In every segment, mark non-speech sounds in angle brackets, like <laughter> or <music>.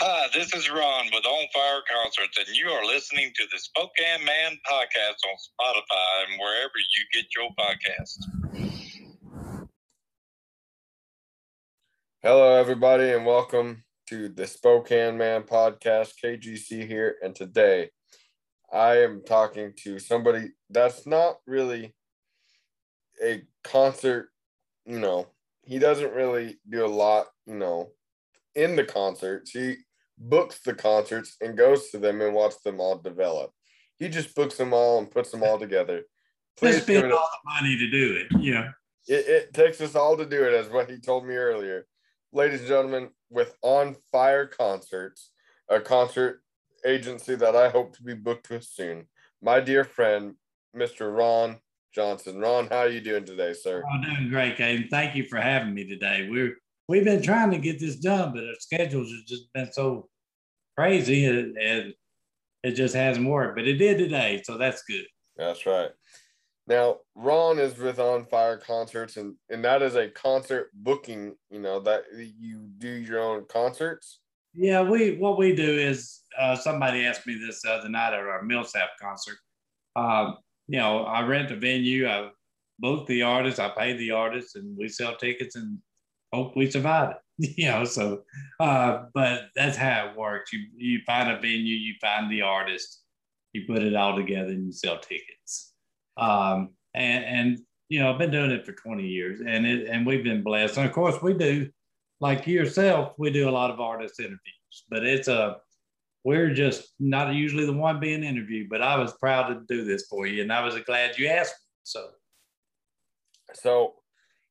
Hi, this is Ron with On Fire Concerts, and you are listening to the Spokane Man podcast on Spotify and wherever you get your podcasts. Hello, everybody, and welcome to the Spokane Man podcast. KGC here, and today I am talking to somebody that's not really a concert, you know, he doesn't really do a lot, you know, in the concerts. He books the concerts and goes to them and watches them all develop. He just books them all and puts them all together. <laughs> Please spend all the money to do it. Yeah. It, it takes us all to do it, as what he told me earlier. Ladies and gentlemen, with On Fire Concerts, a concert agency that I hope to be booked with soon, my dear friend, Mr. Ron Johnson. Ron, how are you doing today, sir? Oh, I'm doing great, Caden. Thank you for having me today. We're we've been trying to get this done, but our schedules have just been so crazy and, and it just hasn't worked. But it did today, so that's good. That's right. Now, Ron is with On Fire Concerts, and, and that is a concert booking, you know, that you do your own concerts. Yeah, we what we do is uh, somebody asked me this the other night at our Milsap concert. Uh, you know, I rent a venue, I book the artist, I pay the artist, and we sell tickets and hope we survive it. <laughs> you know, so uh, but that's how it works. You you find a venue, you find the artist, you put it all together, and you sell tickets. Um, and and you know, I've been doing it for 20 years, and it and we've been blessed. And of course, we do like yourself. We do a lot of artist interviews, but it's a we're just not usually the one being interviewed. But I was proud to do this for you, and I was glad you asked me. So, so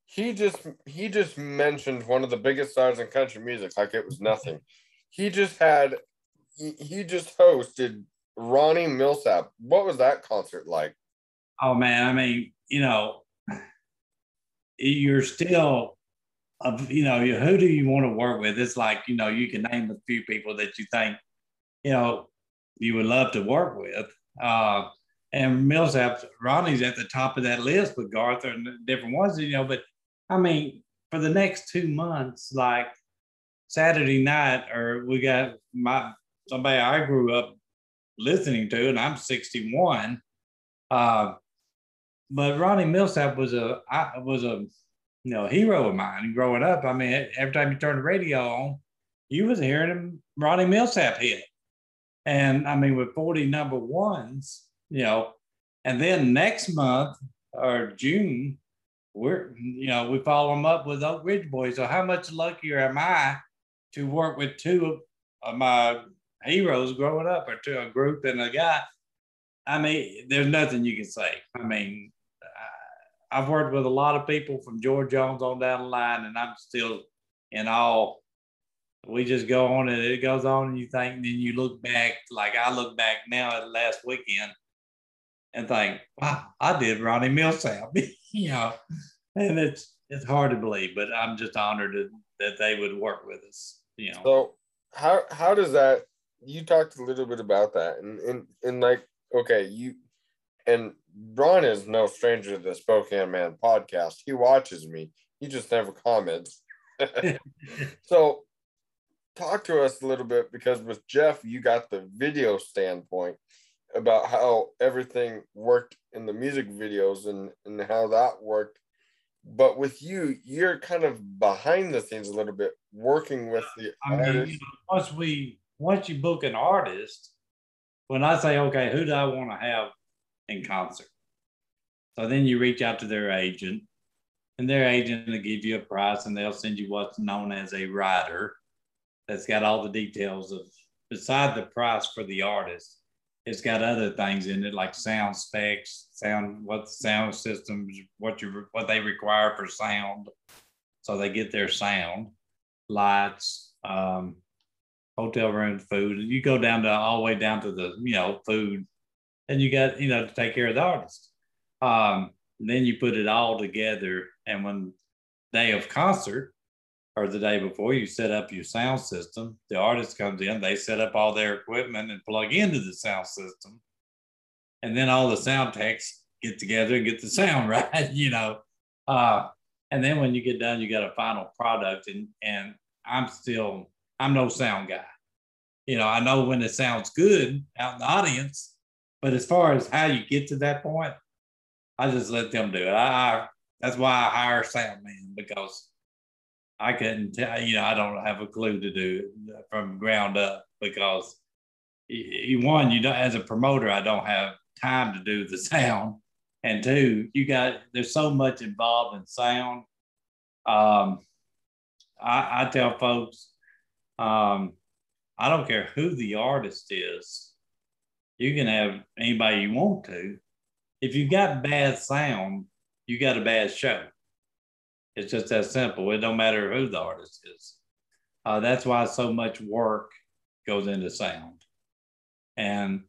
he just he just mentioned one of the biggest stars in country music like it was nothing. He just had he, he just hosted Ronnie Milsap. What was that concert like? Oh man, I mean, you know, you're still, uh, you know, who do you want to work with? It's like you know, you can name a few people that you think, you know, you would love to work with. Uh, and Milsap, Ronnie's at the top of that list with Garth and different ones, you know, but I mean, for the next two months, like Saturday night, or we got my somebody I grew up listening to, and I'm 61. Uh, but Ronnie Milsap was a I, was a you know hero of mine growing up. I mean, every time you turn the radio on, you was hearing him Ronnie Milsap hit, and I mean with 40 number ones, you know, and then next month or June, we're you know we follow them up with Oak Ridge Boys. So how much luckier am I to work with two of my heroes growing up, or to a group and a guy? I mean, there's nothing you can say. I mean, I've worked with a lot of people from George Jones on down the line, and I'm still in awe. We just go on and it goes on, and you think, and then you look back, like I look back now at last weekend and think, wow, I did Ronnie Milsap, <laughs> you know, and it's it's hard to believe, but I'm just honored that, they would work with us, you know. So how how does that? You talked a little bit about that, and and and like, okay, you and Ron is no stranger to the Spokane Man podcast. He watches me. He just never comments. <laughs> <laughs> so talk to us a little bit because with Jeff, you got the video standpoint about how everything worked in the music videos and, and how that worked. But with you, you're kind of behind the scenes a little bit, working with the I mean, you know, once we once you book an artist, when I say, okay, who do I want to have in concert? So then you reach out to their agent, and their agent will give you a price, and they'll send you what's known as a rider that's got all the details of beside the price for the artist it's got other things in it like sound specs, sound what sound systems, what you what they require for sound, so they get their sound, lights, um, hotel room, food. You go down to all the way down to the you know food, and you got you know to take care of the artist. Um, then you put it all together, and when day of concert, or the day before you set up your sound system. The artist comes in they set up all their equipment and plug into the sound system. And then all the sound techs get together and get the sound <laughs> right? You know uh, and then when you get done you got a final product and and i'm still i'm no sound guy. You know, I know when it sounds good out in the audience, but as far as how you get to that point, I just let them do it. I, I that's why I hire sound man because I couldn't tell, you know, I don't have a clue to do it from ground up because one, you don't, as a promoter, I don't have time to do the <laughs> sound. And two, you got, there's so much involved in sound. Um, I, I tell folks, um, I don't care who the artist is, you can have anybody you want to. If you got bad sound, you got a bad show. It's just that simple. It don't matter who the artist is. Uh, that's why so much work goes into sound. And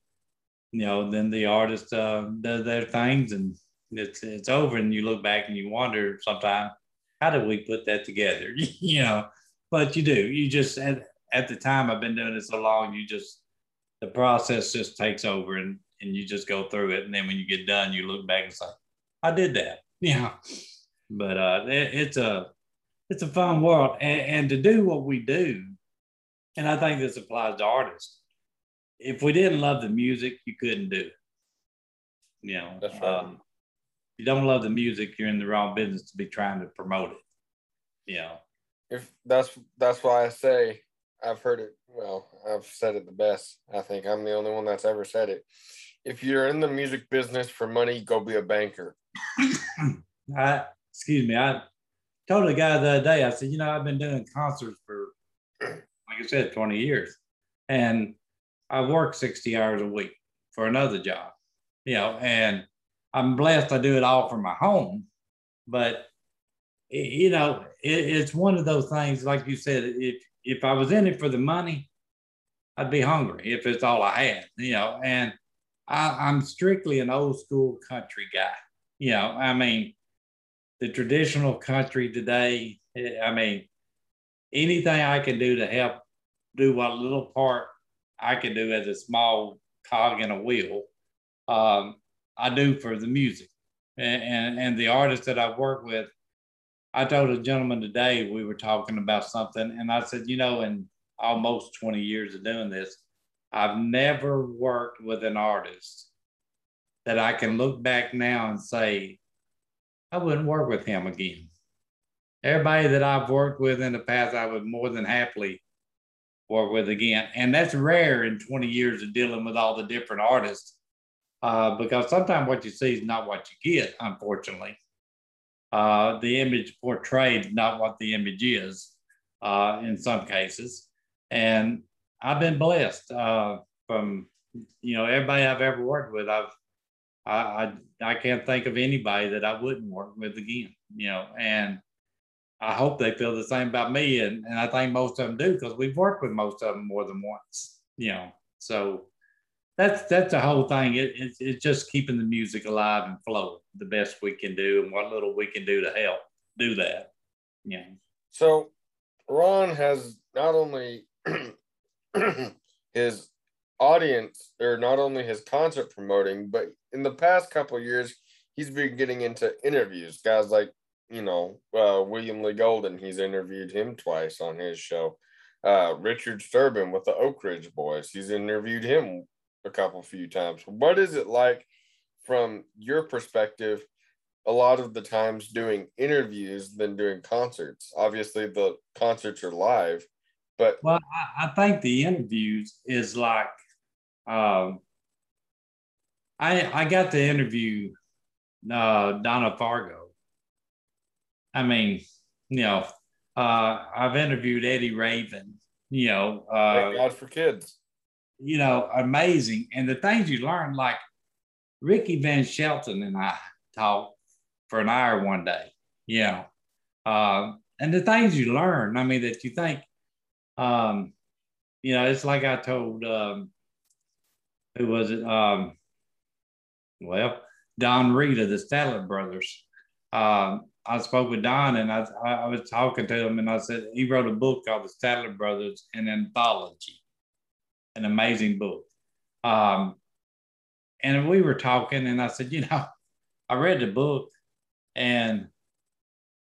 you know, then the artist uh, does their things, and it's it's over. And you look back and you wonder sometimes, how did we put that together? <laughs> you know, but you do. You just at, at the time I've been doing it so long, you just the process just takes over, and and you just go through it. And then when you get done, you look back and say, I did that. Yeah. But uh, it, it's a it's a fun world, and, and to do what we do, and I think this applies to artists. If we didn't love the music, you couldn't do it. You know, That's right. um, you don't love the music, you're in the wrong business to be trying to promote it. You know, if that's that's why I say I've heard it. Well, I've said it the best. I think I'm the only one that's ever said it. If you're in the music business for money, go be a banker. <coughs> I excuse me, I told a guy the other day, I said, you know, I've been doing concerts for like I said, 20 years. And I work 60 hours a week for another job, you know, and I'm blessed I do it all from my home. But you know, it, it's one of those things, like you said, if if I was in it for the money, I'd be hungry if it's all I had, you know. And I, I'm strictly an old school country guy. You know, I mean, the traditional country today, I mean, anything I can do to help do what little part I can do as a small cog in a wheel, um, I do for the music. And, and, and the artists that I work with, I told a gentleman today, we were talking about something, and I said, you know, in almost 20 years of doing this, I've never worked with an artist that I can look back now and say, I wouldn't work with him again. Everybody that I've worked with in the past, I would more than happily work with again. And that's rare in 20 years of dealing with all the different artists uh, because sometimes what you see is not what you get, unfortunately. Uh, the image portrayed not what the image is uh, in some cases. And I've been blessed uh, from, you know, everybody I've ever worked with. I've, I, I, I can't think of anybody that I wouldn't work with again, you know, and I hope they feel the same about me. And, and I think most of them do because we've worked with most of them more than once, you know. So that's that's the whole thing. It, it, it's just keeping the music alive and flowing the best we can do and what little we can do to help do that. Yeah. So Ron has not only <clears throat> his audience or not only his concert promoting, but in the past couple years, he's been getting into interviews. Guys like you know, uh, William Lee Golden, he's interviewed him twice on his show. Uh, Richard Sterban with the Oak Ridge Boys, he's interviewed him a couple few times. What is it like from your perspective? A lot of the times doing interviews than doing concerts. Obviously, the concerts are live, but well, I, I think the interviews is like, um, I I got to interview uh, Donna Fargo I mean, you know, uh, I've interviewed Eddie Raven, you know, uh, thank God for kids. You know, amazing. And the things you learn, like Ricky Van Shelton and I talked for an hour one day, you know, uh, and the things you learn, I mean, that you think, um, you know, it's like I told, um, who was it? Um, well, Don of the Statler Brothers. Um, I spoke with Don and I, I was talking to him and I said, he wrote a book called The Statler Brothers, an anthology, an amazing book. Um, and we were talking and I said, you know, I read the book and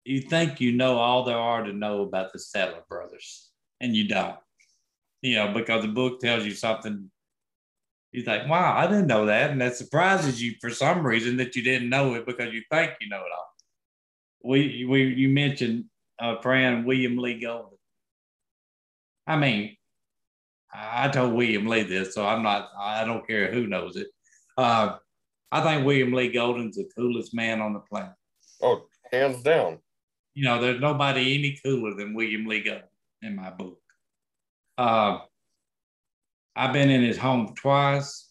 you think you know all there are to know about the Statler Brothers and you don't. you know, because the book tells you something. You like, wow, I didn't know that. And that surprises you for some reason that you didn't know it because you think you know it all. We, we you mentioned a friend, William Lee Golden. I mean, I told William Lee this, so I'm not, I don't care who knows it. Uh, I think William Lee Golden's the coolest man on the planet. Oh, hands down. You know, there's nobody any cooler than William Lee Golden in my book. Uh, I've been in his home twice.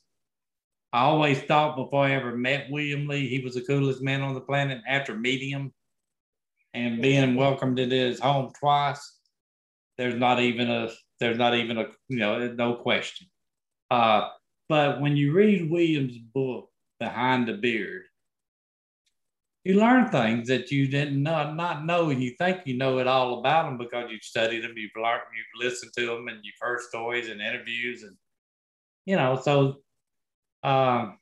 I always thought before I ever met William Lee, he was the coolest man on the planet. After meeting him and being welcomed into his home twice, there's not even a there's not even a you know no question. Uh, but when you read William's book, Behind the Beard, you learn things that you didn't not, not know, and you think you know it all about them because you've studied them, you've learned, you've listened to them, and you've heard stories and interviews, and you know. So, um,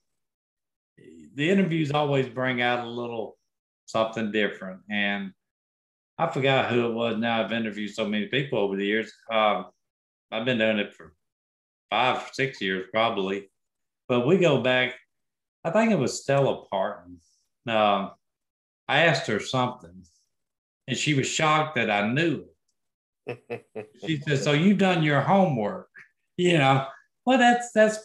the interviews always bring out a little something different, and I forgot who it was. Now I've interviewed so many people over the years. Um, I've been doing it for five, six years probably. But we go back, I think it was Stella Parton. Um, I asked her something and she was shocked that I knew it. <laughs> she said, So you've done your homework, you know? Well, that's, that's,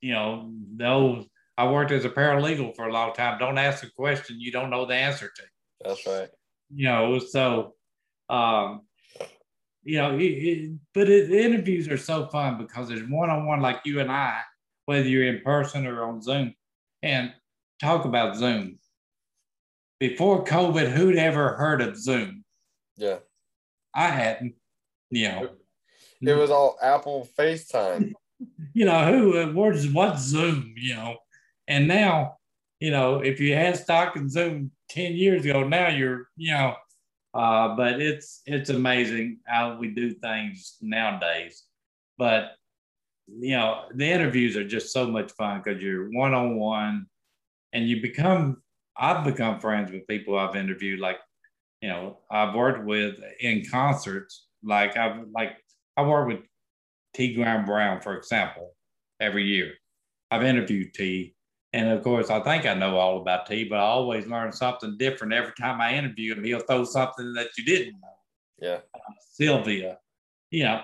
you know, those, I worked as a paralegal for a long time. Don't ask a question you don't know the answer to. That's right. You know, so, um, you know, it, it, but it, interviews are so fun because there's one on one like you and I, whether you're in person or on Zoom, and talk about Zoom. Before COVID, who'd ever heard of Zoom? Yeah, I hadn't. You know, it was all Apple FaceTime. <laughs> you know who? What's what Zoom? You know, and now, you know, if you had stock in Zoom ten years ago, now you're, you know uh, but it's it's amazing how we do things nowadays. But you know, the interviews are just so much fun because you're one on one, and you become. I've become friends with people I've interviewed. Like, you know, I've worked with in concerts. Like I've like I work with T. Graham Brown, for example, every year. I've interviewed T. And of course, I think I know all about T, but I always learn something different every time I interview him. He'll throw something that you didn't know. Yeah. Uh, Sylvia, you know,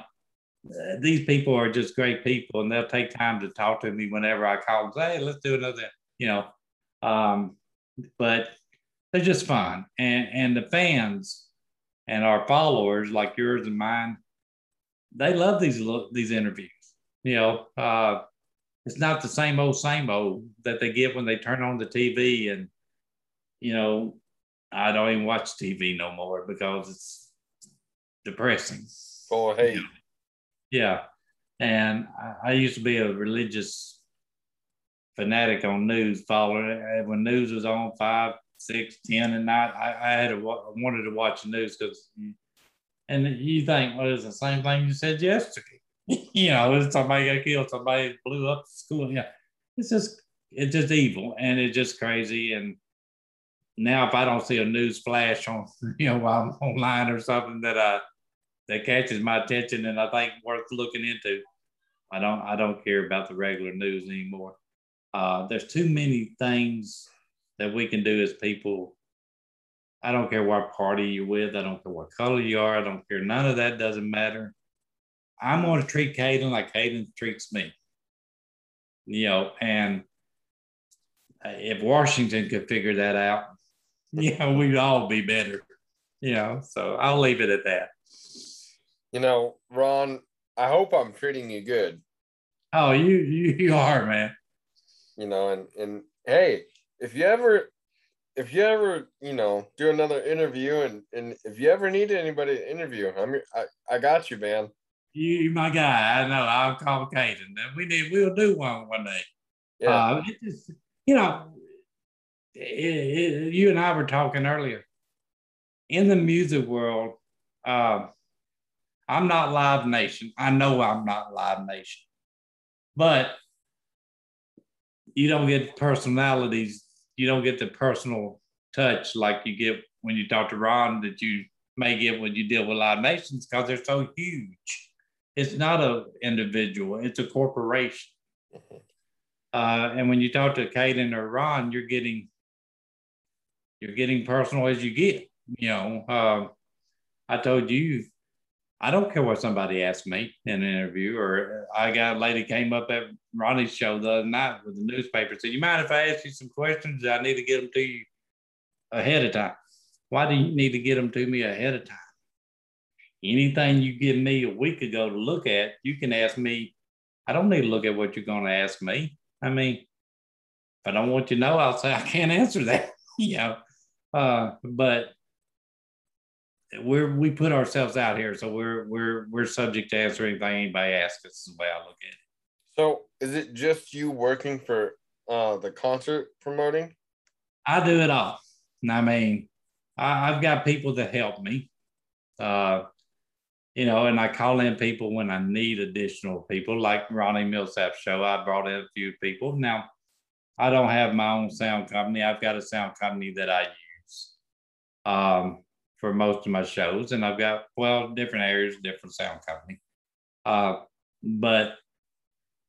uh, these people are just great people and they'll take time to talk to me whenever I call them, say, hey, let's do another, you know. Um, but they're just fun. And, and the fans and our followers, like yours and mine, they love these, these interviews. You know, uh, it's not the same old same old that they get when they turn on the TV and you know I don't even watch TV no more because it's depressing. Oh hey. Yeah. And I, I used to be a religious fanatic on news, following when news was on five, six, ten at night. I, I had to wanted to watch the news because, and you think, well, it's the same thing you said yesterday. <laughs> you know, somebody got killed, somebody blew up the school. Yeah, it's just it's just evil and it's just crazy. And now, if I don't see a news flash on, <laughs> you know, while I'm online or something that uh that catches my attention and I think worth looking into, I don't I don't care about the regular news anymore. Uh, there's too many things that we can do as people. I don't care what party you're with. I don't care what color you are. I don't care. None of that doesn't matter. I'm going to treat Caden like Caden treats me. You know, and if Washington could figure that out, <laughs> you know, we'd all be better. You know, so I'll leave it at that. You know, Ron, I hope I'm treating you good. Oh, you you, you are, man. You know, and and hey, if you ever if you ever, you know, do another interview and and if you ever need anybody to interview, I'm I, I got you, man. You, my guy. I know. I'm complicated. We need. We'll do one one day. Yeah. Uh, it just, you know, it, it, you and I were talking earlier. In the music world, uh, I'm not Live Nation. I know I'm not Live Nation, but you don't get personalities. You don't get the personal touch like you get when you talk to Ron that you may get when you deal with Live Nations because they're so huge. It's not an individual; it's a corporation. Uh, and when you talk to Caden or Ron, you're getting you're getting personal as you get. You know, uh, I told you, I don't care what somebody asked me in an interview, or I got a lady came up at Ronnie's show the other night with the newspaper said, "You mind if I ask you some questions? I need to get them to you ahead of time." Why do you need to get them to me ahead of time? Anything you give me a week ago to look at, you can ask me. I don't need to look at what you're going to ask me. I mean, if I don't want you to know, I'll say I can't answer that. <laughs> you know, uh, but we're we put ourselves out here, so we're we're we're subject to answer anything anybody asks us. Is the way I look at it. So, is it just you working for uh, the concert promoting? I do it all. I mean, I, have got people that help me. Uh, you know, and I call in people when I need additional people, like Ronnie Milsap show. I brought in a few people. Now, I don't have my own sound company. I've got a sound company that I use um, for most of my shows, and I've got well different areas, different sound company. Uh, but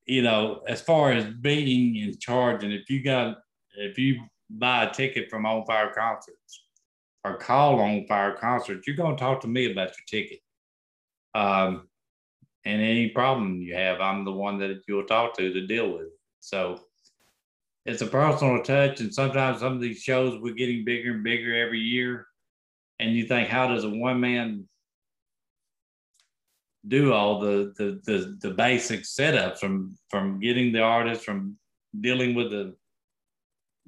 you know, as far as being in charge, and if you got if you buy a ticket from On Fire concerts or call On Fire concerts, you're to talk to me about your ticket. Um, and any problem you have, I'm the one that you'll talk to to deal with. So it's a personal touch. And sometimes some of these shows we're getting bigger and bigger every year. And you think, how does a one man do all the, the the the basic setups from from getting the artist from dealing with the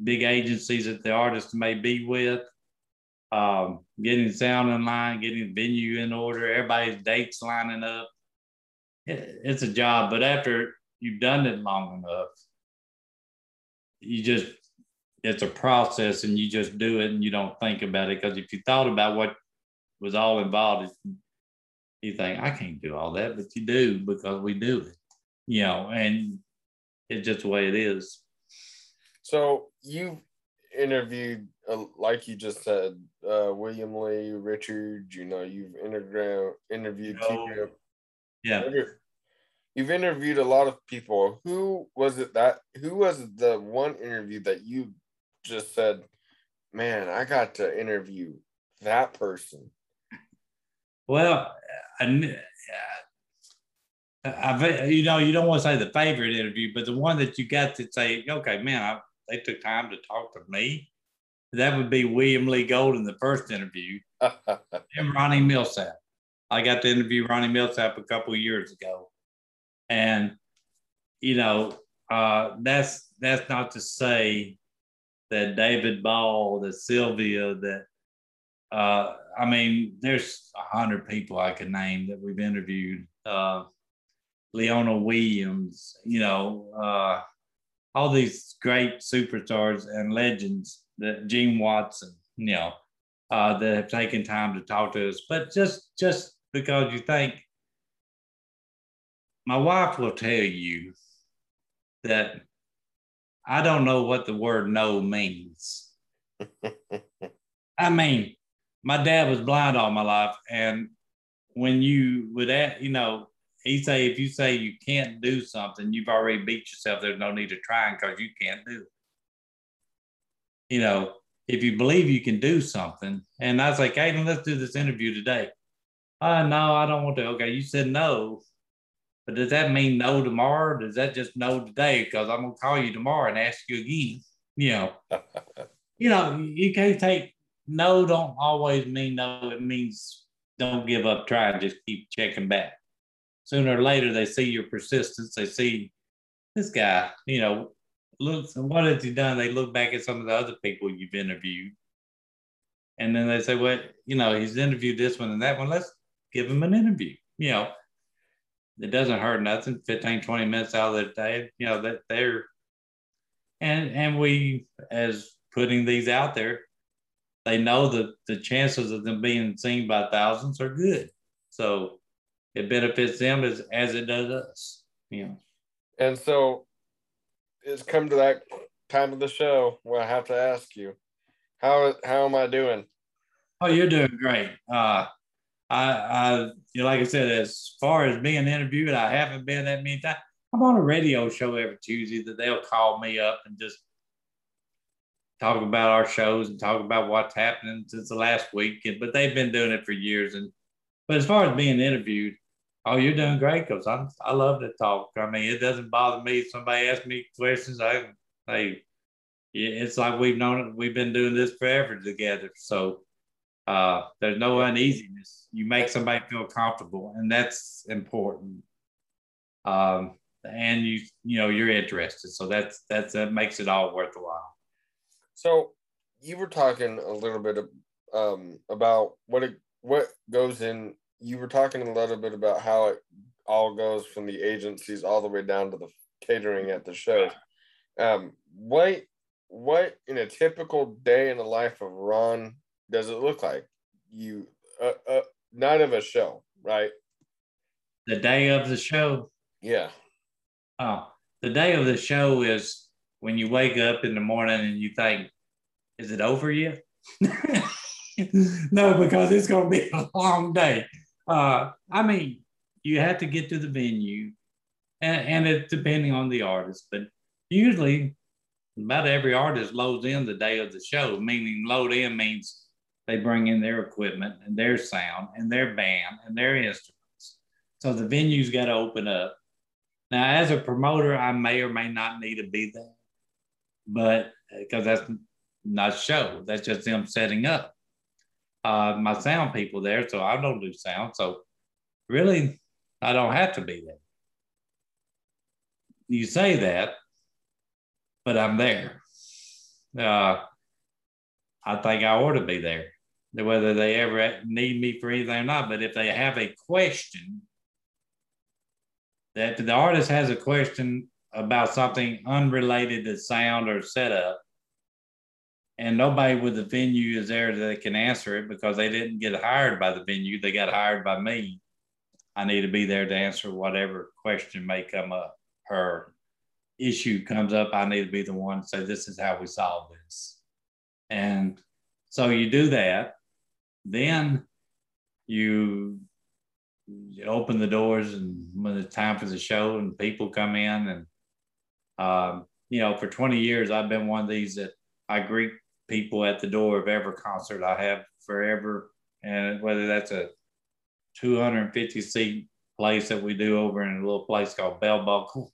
big agencies that the artist may be with um, getting sound in line, getting the venue in order, everybody's dates lining up. It, it's a job, but after you've done it long enough, you just it's a process and you just do it and you don't think about it because if you thought about what was all involved, you think I can't do all that, but you do because we do it, you know, and it's just the way it is. So you interviewed, uh, like you just said, uh, William Lee, Richard. You know, you've interviewed interviewed oh, Yeah. You've interviewed a lot of people. Who was it that? Who was the one interview that you just said, "Man, I got to interview that person." Well, I, I've, you know, you don't want to say the favorite interview, but the one that you got to say, okay, man, I, they took time to talk to me. That would be William Lee Golden, the first interview, <laughs> and Ronnie Milsap. I got to interview Ronnie Milsap a couple years ago, and you know uh, that's that's not to say that David Ball, that Sylvia, that uh, I mean, there's a hundred people I could name that we've interviewed. Uh, Leona Williams, you know, uh, all these great superstars and legends that Gene Watson, you know, uh, that have taken time to talk to us. But just just because you think my wife will tell you that I don't know what the word no means. I mean, my dad was blind all my life, and when you would, ask, you know, he say if you say you can't do something, you've already beat yourself. There's no need of trying because you can't do it. You know, if you believe you can do something, and I was like, Aiden, let's do this interview today. Uh, no, I don't want to. Okay, you said no, but does that mean no tomorrow? does that just no today? Because I'm gonna call you tomorrow and ask you again. You know, <laughs> you know, you can't take no. Don't always mean no. It means don't give up. Try and just keep checking back sooner or later they see your persistence. They see this guy, you know, look, what has he done? They look back at some of the other people you've interviewed. And then they say, well, you know, he's interviewed this one and that one. Let's give him an interview. You know, it doesn't hurt nothing. 15, 20 minutes out of the day, you know, that they're, and, and we, as putting these out there, they know that the chances of them being seen by thousands are good. So it benefits them as as it does us. You know. And so it's come to that time of the show where I have to ask you, how how am I doing? Oh, you're doing great. Uh, I, I, you know, like I said, as far as being interviewed, I haven't been that many times. I'm on a radio show every Tuesday that they'll call me up and just talk about our shows and talk about what's happening since the last week. And But they've been doing it for years. And but as far as being interviewed, oh, you're doing great because I I love to talk. I mean, it doesn't bother me if somebody asks me questions. I hey, it's like we've known. We've been doing this forever together. So uh, there's no uneasiness. You make somebody feel comfortable, and that's important. Um, and you you know you're interested, so that's that's that makes it all worthwhile. So you were talking a little bit of, um, about what it what goes in. You were talking a little bit about how it all goes from the agencies all the way down to the catering at the show. Um, what what in a typical day in the life of Ron does it look like? You uh, uh night of a show, right? The day of the show. Yeah. Oh, the day of the show is when you wake up in the morning and you think, is it over yet? <laughs> no, because it's going to be a long day. Uh, I mean, you have to get to the venue, and, and it's depending on the artist, but usually about every artist loads in the day of the show, meaning load in means they bring in their equipment and their sound and their band and their instruments. So the venue's got to open up. Now, as a promoter, I may or may not need to be there, but because that's not show, that's just them setting up. Uh, my sound people there, so I don't do sound. So really, I don't have to be there. You say that, but I'm there. Uh, I think I ought to be there, whether they ever need me for anything or not. But if they have a question, that the artist has a question about something unrelated to sound or setup, and nobody with the venue is there that can answer it because they didn't get hired by the venue, they got hired by me. I need to be there to answer whatever question may come up or issue comes up. I need to be the one to say, This is how we solve this. And so you do that. Then you, open the doors, and when it's time for the show, and people come in. And, um, you know, for 20 years, I've been one of these that I greet people at the door of every concert I have forever. And whether that's a 250 seat place that we do over in a little place called Bell Buckle,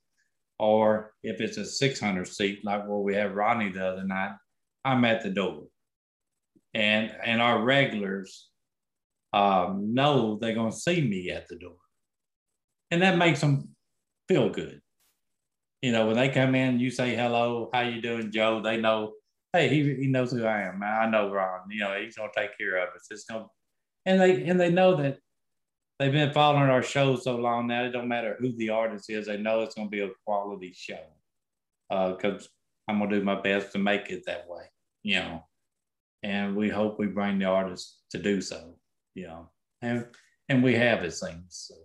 or if it's a 600 seat like where we had Rodney the other night, I'm at the door. And and our regulars um, know they're going to see me at the door. And that makes them feel good. You know, when they come in, you say hello, how you doing, Joe? They know, hey, he, he knows who I am. I know Ron. You know, he's gonna take care of us. It's gonna, and they and they know that they've been following our show so long now. It don't matter who the artist is. They know it's gonna be a quality show. Because uh, I'm gonna do my best to make it that way. You know, and we hope we bring the artist to do so. You know, and and we have it seems. So.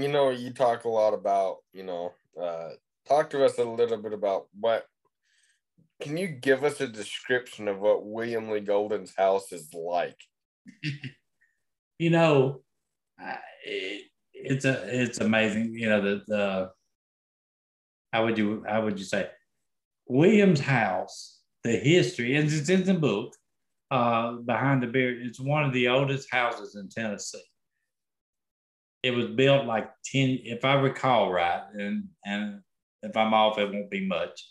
You know, you talk a lot about you know. Uh, talk to us a little bit about what can you give us a description of what William Lee Golden's house is like? <laughs> you know, it, it's a it's amazing. You know the the how would you how would you say William's house, the history, and it's in the book uh, behind the beard. It's one of the oldest houses in Tennessee. It was built like ten, if I recall right, and and if I'm off, it won't be much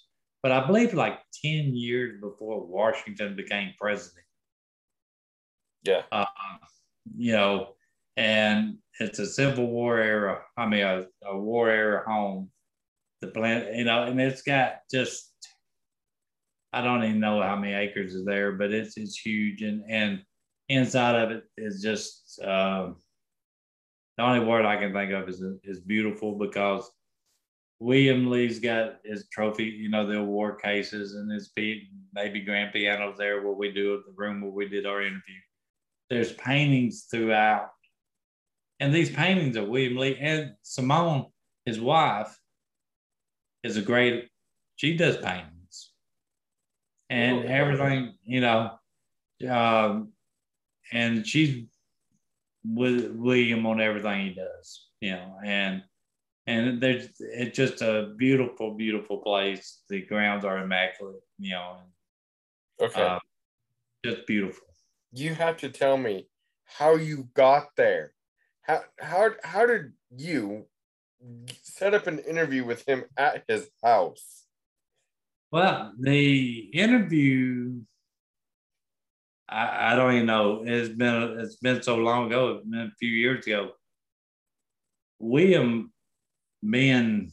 but I believe like 10 years before Washington became president. Yeah. Uh, you know, and it's a Civil War era, I mean, a, a war era home. The plant, you know, and it's got just, I don't even know how many acres is there, but it's it's huge, and and inside of it is just um, the only word I can think of is is beautiful because William Lee's got his trophy, you know, the award cases and his maybe grand pianos there where we do the room where we did our interview. There's paintings throughout. And these paintings of William Lee and Simone, his wife, is a great, she does paintings. And everything, you know, um, and she's with William on everything he does, you know, and and there's it's just a beautiful, beautiful place. The grounds are immaculate, you know. Okay. Uh, just beautiful. You have to tell me how you got there. How how how did you set up an interview with him at his house? Well, the interview I, I don't even know. It's been it's been so long ago. It's been a few years ago. William, being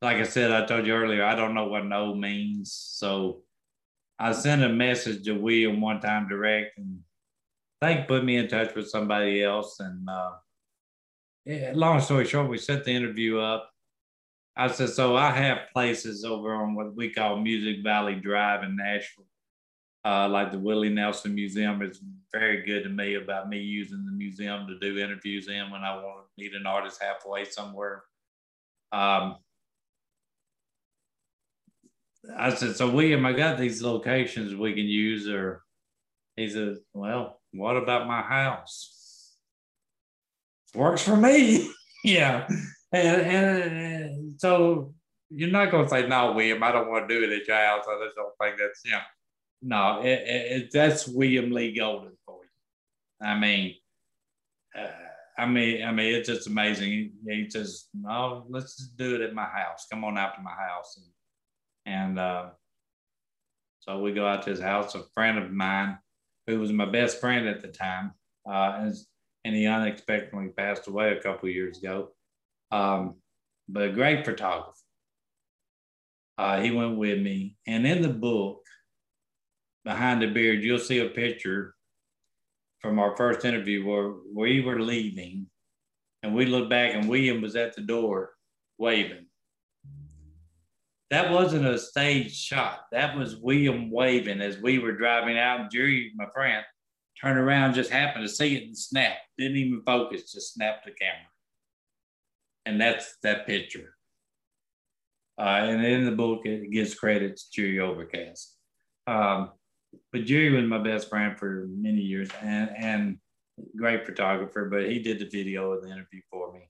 like I said, I told you earlier, I don't know what no means. So I sent a message to William one time direct, and they put me in touch with somebody else. And uh, long story short, we set the interview up. I said, so I have places over on what we call Music Valley Drive in Nashville uh, like the Willie Nelson Museum is very good to me about me using the museum to do interviews in when I want to meet an artist halfway somewhere. Um, I said, so William, I got these locations we can use, or he said, well, what about my house? Works for me. <laughs> yeah. And, and, so you're not going to say, no, William, I don't want to do it at your house. I just don't think that's. You know, no, it, it, that's William Lee Golden for you. I mean, uh, I mean, I mean, it's just amazing. He, he just, no, let's just do it at my house. Come on out to my house, and, and uh, so we go out to his house. A friend of mine, who was my best friend at the time, uh, and, and he unexpectedly passed away a couple years ago. Um, but a great photographer. Uh, he went with me, and in the book, behind the beard, you'll see a picture from our first interview where we were leaving and we looked back and William was at the door waving. That wasn't a stage shot. That was William waving as we were driving out. And Jerry, my friend, turned around, just happened to see it and snapped. Didn't even focus, just snapped the camera. And that's that picture. Uh, and in the book, it gives credit to Jerry Overcast. Um, but Jerry was my best friend for many years and, and great photographer, but he did the video of the interview for me.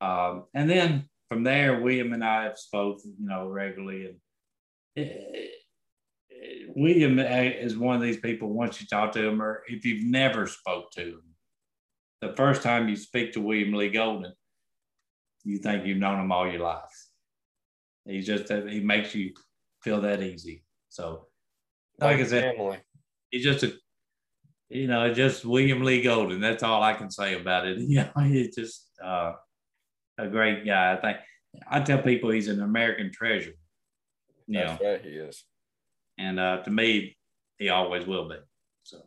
Um, and then from there, William and I have spoken, you know, regularly. And it, it, William is one of these people, once you talk to him, or if you've never spoke to him, the first time you speak to William Lee Golden, you think you've known him all your life. He just, he makes you feel that easy. So like I said, family. he's just a, you know, just William Lee Golden. That's all I can say about it. <laughs> You know, he's just uh, a great guy. I think I tell people he's an American treasure. You That's know, right, he is. And uh, to me, he always will be. So,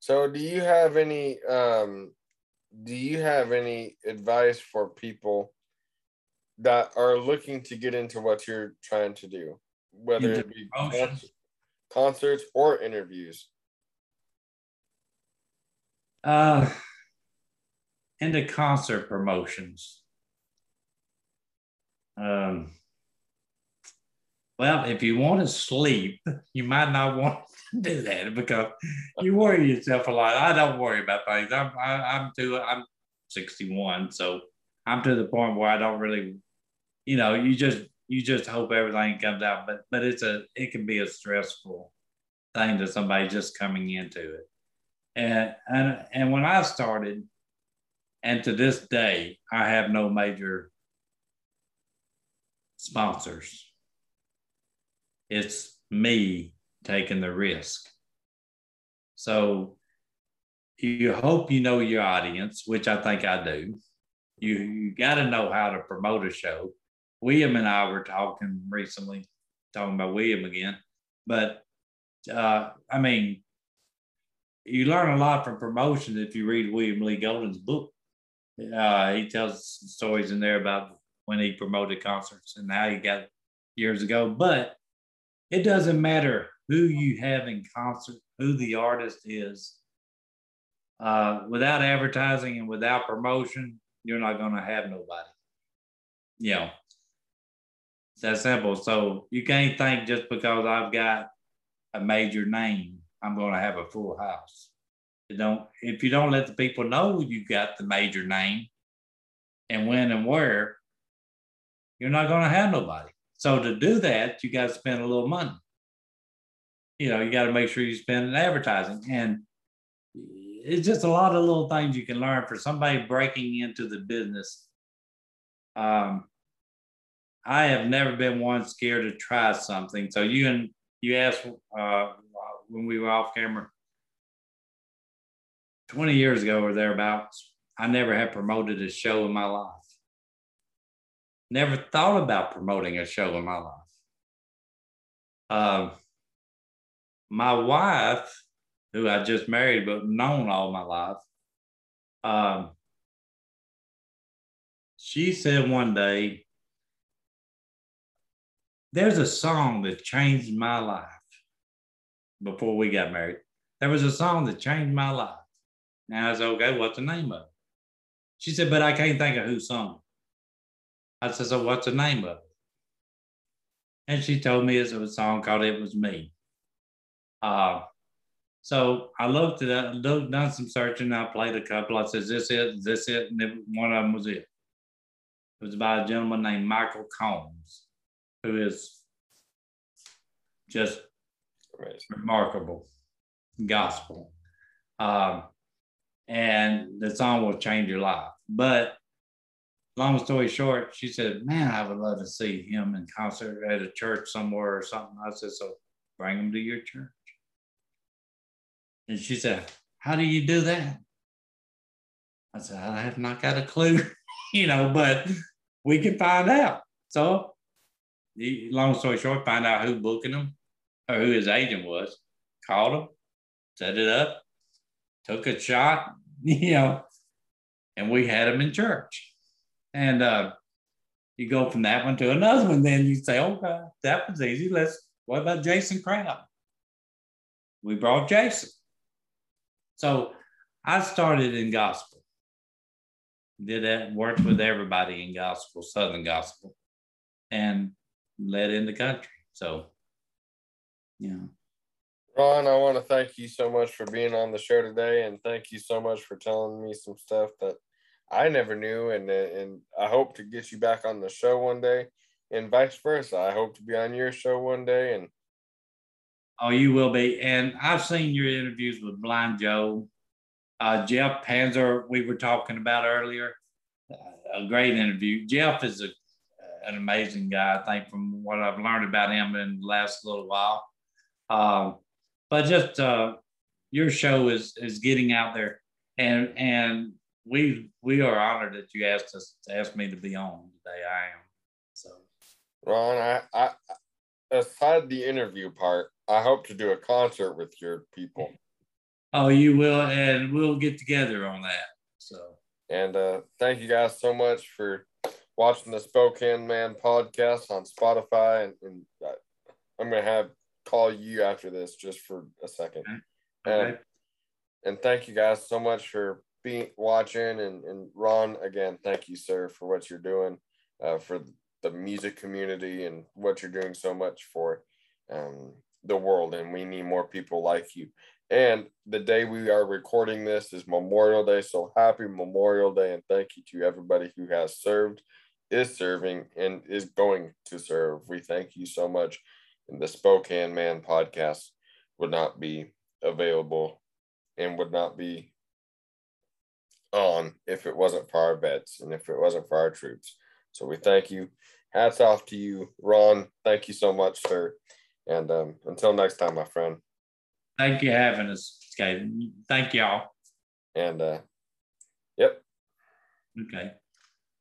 so do you have any? Um, do you have any advice for people that are looking to get into what you're trying to do, whether it be concerts, or interviews? Uh, into concert promotions. Um, well, if you want to sleep, <laughs> you might not want to <laughs> do that because you worry yourself a lot. I don't worry about things. I'm I, am i am too. I'm 61, so I'm to the point where I don't really, you know, you just you just hope everything comes out. But but it's a it can be a stressful thing to somebody just coming into it. And and and when I started, and to this day, I have no major sponsors. It's me taking the risk. So you hope you know your audience, which I think I do. You you got to know how to promote a show. William and I were talking recently, talking about William again, but uh, I mean, you learn a lot from promotion if you read William Lee Golden's book. Uh, he tells stories in there about when he promoted concerts and how he got years ago. But it doesn't matter who you have in concert, who the artist is. Uh, without advertising and without promotion, you're not going to have nobody. You know, it's that simple. So you can't think just because I've got a major name, I'm going to have a full house. You don't if you don't let the people know you got the major name and when and where, you're not going to have nobody. So to do that, you got to spend a little money. You know, you got to make sure you spend in advertising. And it's just a lot of little things you can learn for somebody breaking into the business. Um, I have never been one scared to try something. So you and you asked uh, when we were off camera, 20 years ago or thereabouts, I never had promoted a show in my life. Never thought about promoting a show in my life. Uh, my wife, who I just married but known all my life, um, she said one day, There's a song that changed my life before we got married. There was a song that changed my life. Now I said, okay, what's the name of it? She said, but I can't think of who sung it. I said, so what's the name of it? And she told me it was a song called It Was Me. Uh, so I looked at it, looked, done some searching. I played a couple. I said, is this it? Is this it? And it, one of them was it. It was by a gentleman named Michael Combs, who is just Amazing. remarkable gospel. Um, and the song will change your life. But long story short, she said, Man, I would love to see him in concert at a church somewhere or something. I said, So bring him to your church. And she said, How do you do that? I said, I have not got a clue, <laughs> you know, but we can find out. So, long story short, find out who booking him or who his agent was, called him, set it up, took a shot, <laughs> you know, and we had him in church. And uh, you go from that one to another one, then you say, okay, that was easy. Let's, what about Jason Crabb? We brought Jason. So I started in gospel. Did that, worked with everybody in gospel, Southern gospel, and led in the country. So, yeah. Ron, I want to thank you so much for being on the show today, and thank you so much for telling me some stuff that I never knew, and and I hope to get you back on the show one day, and vice versa. I hope to be on your show one day, and oh, you will be. And I've seen your interviews with Blind Joe, uh, Jeff Panzer. We were talking about earlier. A great interview. Jeff is a an amazing guy. I think from what I've learned about him in the last little while. Um, but just uh, your show is is getting out there, and and we we are honored that you asked us asked me to be on today. I am so. Ron, I, I aside the interview part, I hope to do a concert with your people. Oh, you will, and we'll get together on that. So. And uh, thank you guys so much for watching the Spokane Man podcast on Spotify, and, and uh, I'm gonna have call you after this just for a second. Okay. And, and thank you guys so much for being watching and, and Ron again, thank you, sir, for what you're doing uh, for the music community and what you're doing so much for um, the world. And we need more people like you. And the day we are recording this is Memorial Day. So happy Memorial Day and thank you to everybody who has served, is serving, and is going to serve. We thank you so much and the Spokane Man podcast would not be available and would not be on if it wasn't for our vets and if it wasn't for our troops. So we thank you. Hats off to you, Ron. Thank you so much, sir. And um, until next time, my friend. Thank you for having us, Okay. Thank y'all. And uh, yep. Okay.